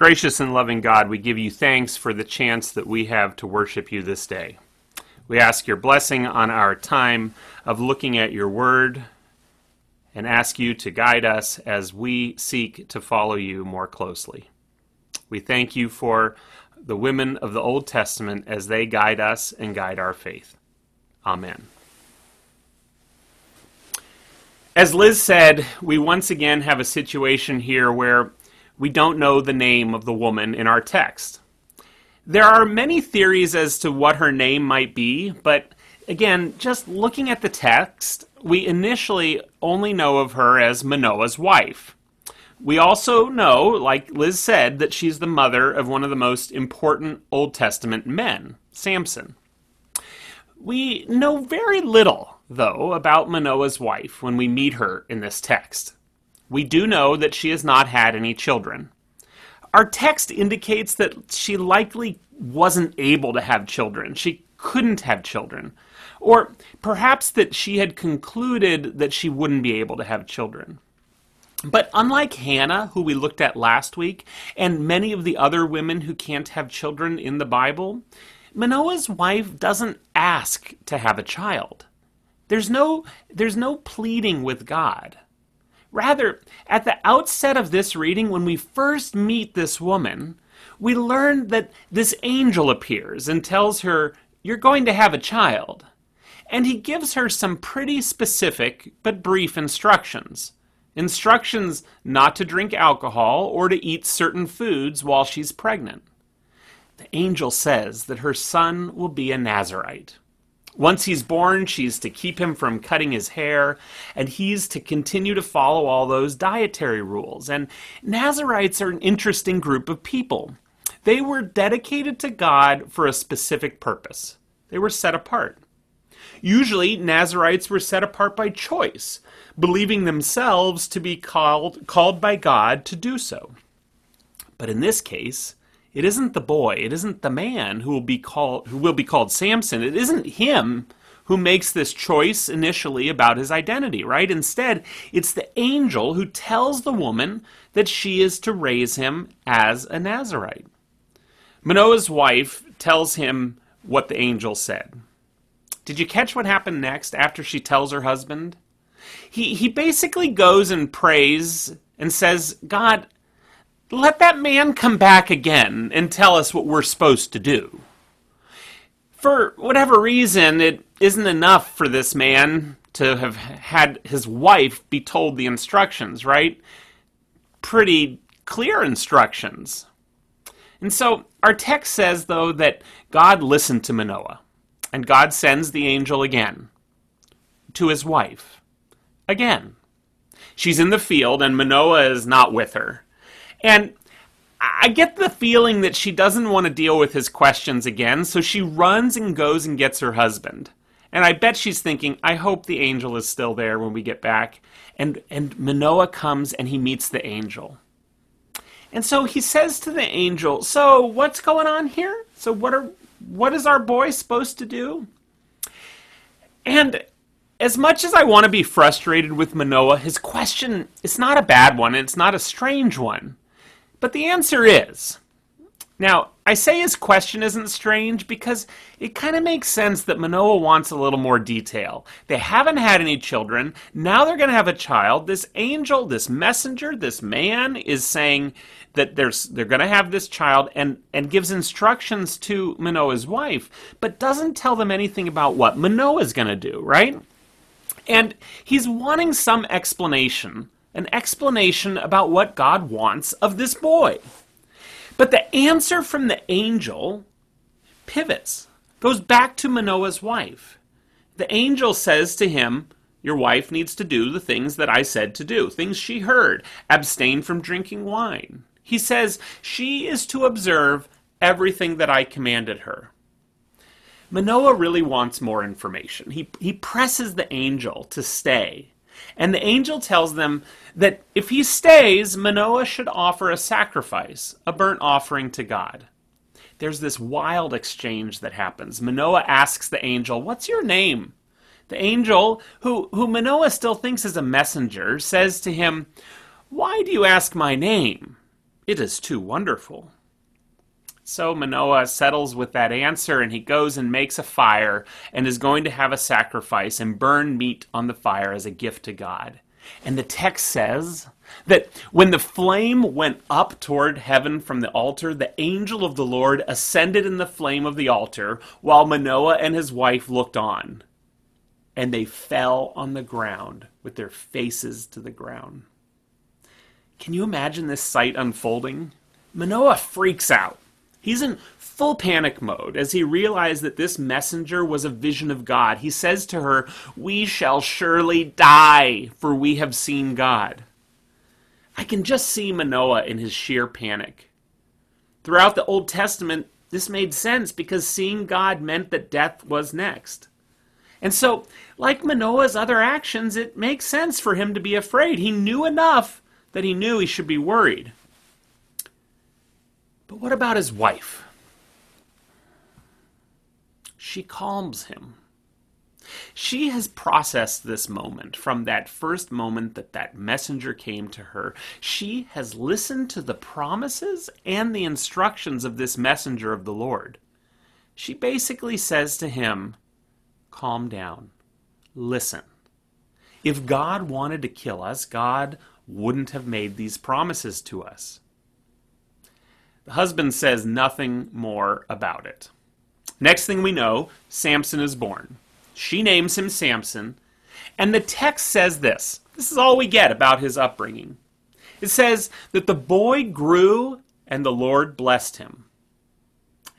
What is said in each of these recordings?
Gracious and loving God, we give you thanks for the chance that we have to worship you this day. We ask your blessing on our time of looking at your word and ask you to guide us as we seek to follow you more closely. We thank you for the women of the Old Testament as they guide us and guide our faith. Amen. As Liz said, we once again have a situation here where we don't know the name of the woman in our text. There are many theories as to what her name might be, but again, just looking at the text, we initially only know of her as Manoah's wife. We also know, like Liz said, that she's the mother of one of the most important Old Testament men, Samson. We know very little, though, about Manoah's wife when we meet her in this text. We do know that she has not had any children. Our text indicates that she likely wasn't able to have children. She couldn't have children. Or perhaps that she had concluded that she wouldn't be able to have children. But unlike Hannah, who we looked at last week, and many of the other women who can't have children in the Bible, Manoah's wife doesn't ask to have a child. There's no, there's no pleading with God. Rather, at the outset of this reading, when we first meet this woman, we learn that this angel appears and tells her, You're going to have a child. And he gives her some pretty specific but brief instructions. Instructions not to drink alcohol or to eat certain foods while she's pregnant. The angel says that her son will be a Nazarite. Once he's born, she's to keep him from cutting his hair, and he's to continue to follow all those dietary rules. And Nazarites are an interesting group of people. They were dedicated to God for a specific purpose, they were set apart. Usually, Nazarites were set apart by choice, believing themselves to be called, called by God to do so. But in this case, it isn't the boy, it isn't the man who will be called who will be called Samson. It isn't him who makes this choice initially about his identity, right? Instead, it's the angel who tells the woman that she is to raise him as a Nazarite. Manoah's wife tells him what the angel said. Did you catch what happened next after she tells her husband? He, he basically goes and prays and says, God, let that man come back again and tell us what we're supposed to do. For whatever reason, it isn't enough for this man to have had his wife be told the instructions, right? Pretty clear instructions. And so our text says, though, that God listened to Manoah, and God sends the angel again to his wife. Again. She's in the field, and Manoah is not with her. And I get the feeling that she doesn't want to deal with his questions again, so she runs and goes and gets her husband. And I bet she's thinking, I hope the angel is still there when we get back. And, and Manoah comes and he meets the angel. And so he says to the angel, So what's going on here? So what are what is our boy supposed to do? And as much as I want to be frustrated with Manoah, his question is not a bad one, it's not a strange one. But the answer is. Now, I say his question isn't strange because it kind of makes sense that Manoah wants a little more detail. They haven't had any children. Now they're going to have a child. This angel, this messenger, this man is saying that there's, they're going to have this child and, and gives instructions to Manoah's wife, but doesn't tell them anything about what Manoah is going to do, right? And he's wanting some explanation an explanation about what God wants of this boy. But the answer from the angel pivots, goes back to Manoah's wife. The angel says to him, Your wife needs to do the things that I said to do, things she heard, abstain from drinking wine. He says, She is to observe everything that I commanded her. Manoah really wants more information. He, he presses the angel to stay and the angel tells them that if he stays, Manoah should offer a sacrifice, a burnt offering to God. There's this wild exchange that happens. Manoah asks the angel, What's your name? The angel, who, who Manoah still thinks is a messenger, says to him, Why do you ask my name? It is too wonderful. So Manoah settles with that answer and he goes and makes a fire and is going to have a sacrifice and burn meat on the fire as a gift to God. And the text says that when the flame went up toward heaven from the altar, the angel of the Lord ascended in the flame of the altar while Manoah and his wife looked on. And they fell on the ground with their faces to the ground. Can you imagine this sight unfolding? Manoah freaks out. He's in full panic mode as he realized that this messenger was a vision of God. He says to her, We shall surely die, for we have seen God. I can just see Manoah in his sheer panic. Throughout the Old Testament, this made sense because seeing God meant that death was next. And so, like Manoah's other actions, it makes sense for him to be afraid. He knew enough that he knew he should be worried. But what about his wife? She calms him. She has processed this moment from that first moment that that messenger came to her. She has listened to the promises and the instructions of this messenger of the Lord. She basically says to him, Calm down. Listen. If God wanted to kill us, God wouldn't have made these promises to us. Husband says nothing more about it. Next thing we know, Samson is born. She names him Samson, and the text says this. This is all we get about his upbringing. It says that the boy grew and the Lord blessed him.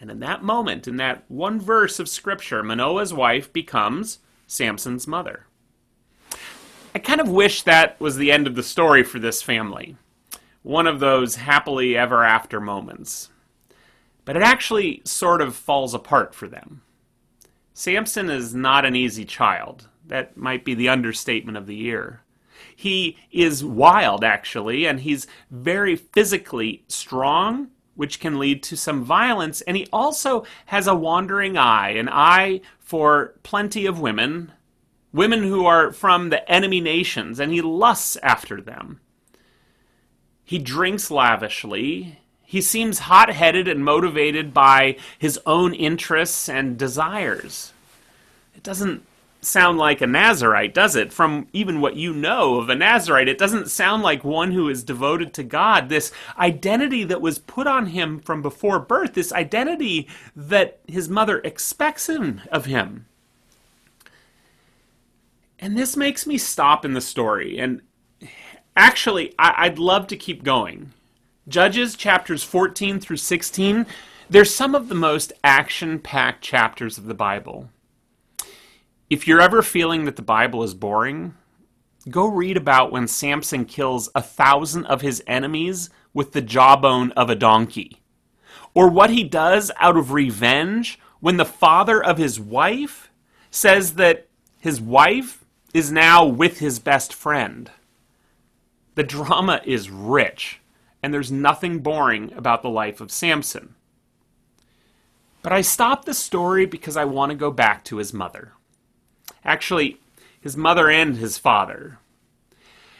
And in that moment, in that one verse of Scripture, Manoah's wife becomes Samson's mother. I kind of wish that was the end of the story for this family one of those happily ever after moments. But it actually sort of falls apart for them. Samson is not an easy child. That might be the understatement of the year. He is wild, actually, and he's very physically strong, which can lead to some violence. And he also has a wandering eye, an eye for plenty of women, women who are from the enemy nations, and he lusts after them. He drinks lavishly. He seems hot headed and motivated by his own interests and desires. It doesn't sound like a Nazarite, does it? From even what you know of a Nazarite, it doesn't sound like one who is devoted to God. This identity that was put on him from before birth, this identity that his mother expects him of him. And this makes me stop in the story and Actually, I- would love to keep going. Judges chapters 14 through 16, they're some of the most action packed chapters of the Bible. If you're ever feeling that the Bible is boring, go read about when Samson kills a thousand of his enemies with the jawbone of a donkey. Or what he does out of revenge when the father of his wife says that his wife is now with his best friend. The drama is rich, and there's nothing boring about the life of Samson. But I stopped the story because I want to go back to his mother. Actually, his mother and his father.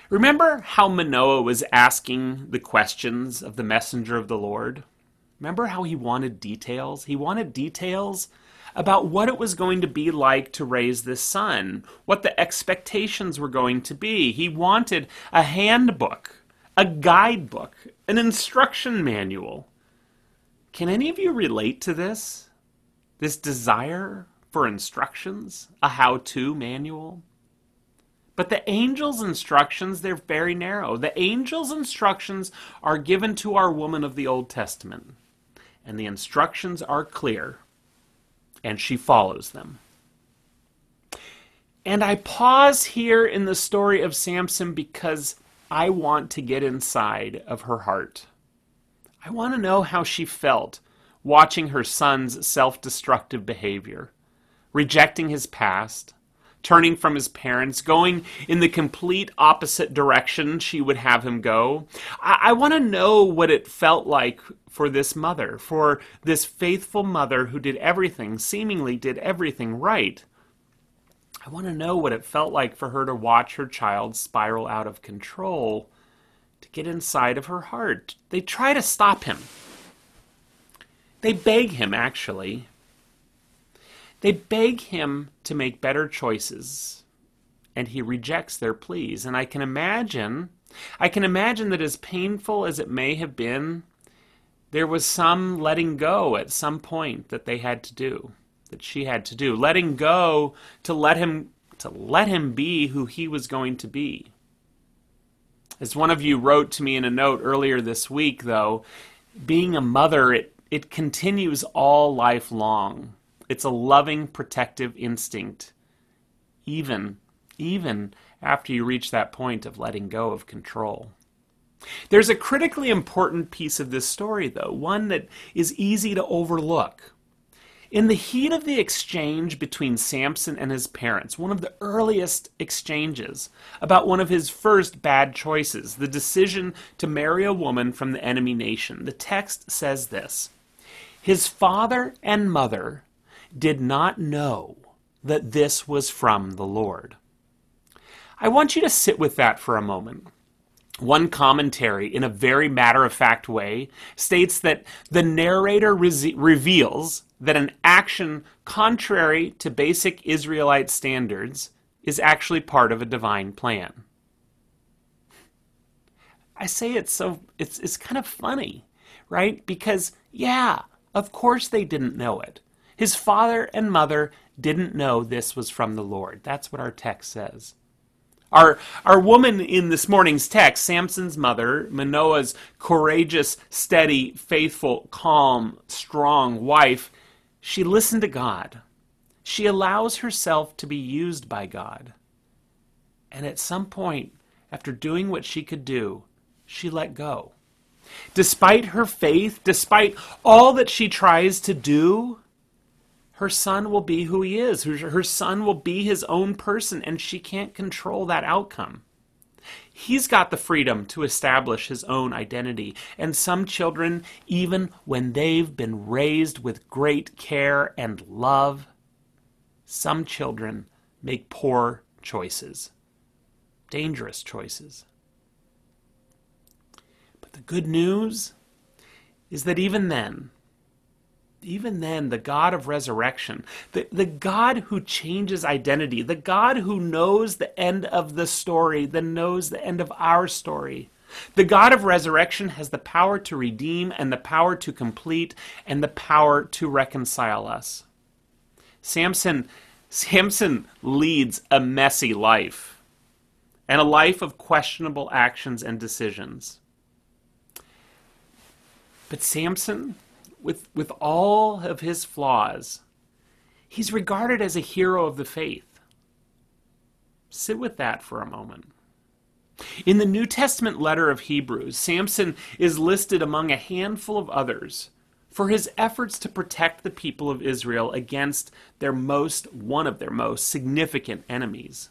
Remember how Manoah was asking the questions of the messenger of the Lord? Remember how he wanted details? He wanted details about what it was going to be like to raise this son, what the expectations were going to be. He wanted a handbook, a guidebook, an instruction manual. Can any of you relate to this? This desire for instructions, a how to manual? But the angel's instructions, they're very narrow. The angel's instructions are given to our woman of the Old Testament, and the instructions are clear and she follows them. And I pause here in the story of Samson because I want to get inside of her heart. I want to know how she felt watching her son's self destructive behavior, rejecting his past, turning from his parents, going in the complete opposite direction she would have him go. I, I want to know what it felt like for this mother, for this faithful mother who did everything, seemingly did everything right. I want to know what it felt like for her to watch her child spiral out of control to get inside of her heart. They try to stop him. They beg him, actually. They beg him to make better choices, and he rejects their pleas. And I can imagine, I can imagine that as painful as it may have been, there was some letting go at some point that they had to do, that she had to do, letting go to let him to let him be who he was going to be. As one of you wrote to me in a note earlier this week, though, being a mother, it, it continues all life long. It's a loving, protective instinct, even, even after you reach that point of letting go of control. There's a critically important piece of this story, though, one that is easy to overlook. In the heat of the exchange between Samson and his parents, one of the earliest exchanges about one of his first bad choices, the decision to marry a woman from the enemy nation, the text says this His father and mother did not know that this was from the Lord. I want you to sit with that for a moment. One commentary, in a very matter of fact way, states that the narrator re- reveals that an action contrary to basic Israelite standards is actually part of a divine plan. I say it's so it's it's kind of funny, right? Because yeah, of course they didn't know it. His father and mother didn't know this was from the Lord. That's what our text says. Our, our woman in this morning's text, Samson's mother, Manoah's courageous, steady, faithful, calm, strong wife, she listened to God. She allows herself to be used by God. And at some point, after doing what she could do, she let go. Despite her faith, despite all that she tries to do, her son will be who he is. Her, son will be his own person, and she can't control that outcome. He's got the freedom to establish his own identity. And some children, even when they've been raised with great care and love, some children make poor choices, dangerous choices. But the good news is that even then, even then, the God of resurrection, the, the God who changes identity, the God who knows the end of the story, that knows the end of our story, the God of resurrection has the power to redeem and the power to complete and the power to reconcile us. Samson, Samson leads a messy life and a life of questionable actions and decisions. But Samson, with, with all of his flaws, he's regarded as a hero of the faith. Sit with that for a moment. In the New Testament letter of Hebrews, Samson is listed among a handful of others for his efforts to protect the people of Israel against their most one of their most significant enemies.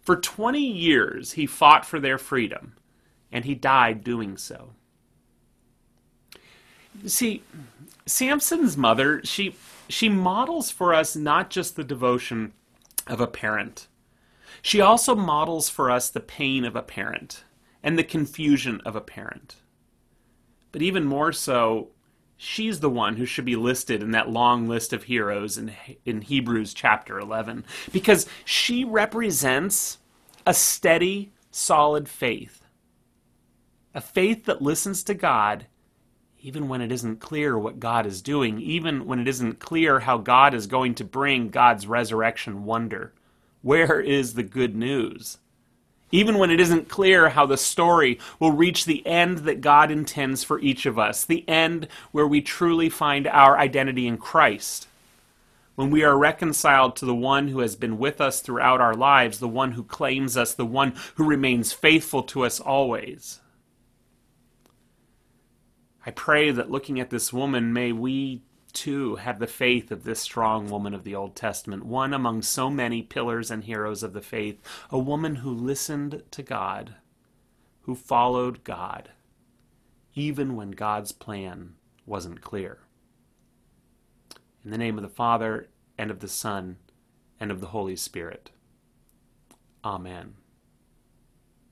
For 20 years he fought for their freedom, and he died doing so. See, Samson's mother, she she models for us not just the devotion of a parent. She also models for us the pain of a parent and the confusion of a parent. But even more so, she's the one who should be listed in that long list of heroes in, in Hebrews chapter 11 because she represents a steady, solid faith. A faith that listens to God even when it isn't clear what God is doing, even when it isn't clear how God is going to bring God's resurrection wonder. Where is the good news? Even when it isn't clear how the story will reach the end that God intends for each of us, the end where we truly find our identity in Christ. When we are reconciled to the one who has been with us throughout our lives, the one who claims us, the one who remains faithful to us always. I pray that looking at this woman, may we too have the faith of this strong woman of the Old Testament, one among so many pillars and heroes of the faith, a woman who listened to God, who followed God, even when God's plan wasn't clear. In the name of the Father, and of the Son, and of the Holy Spirit. Amen.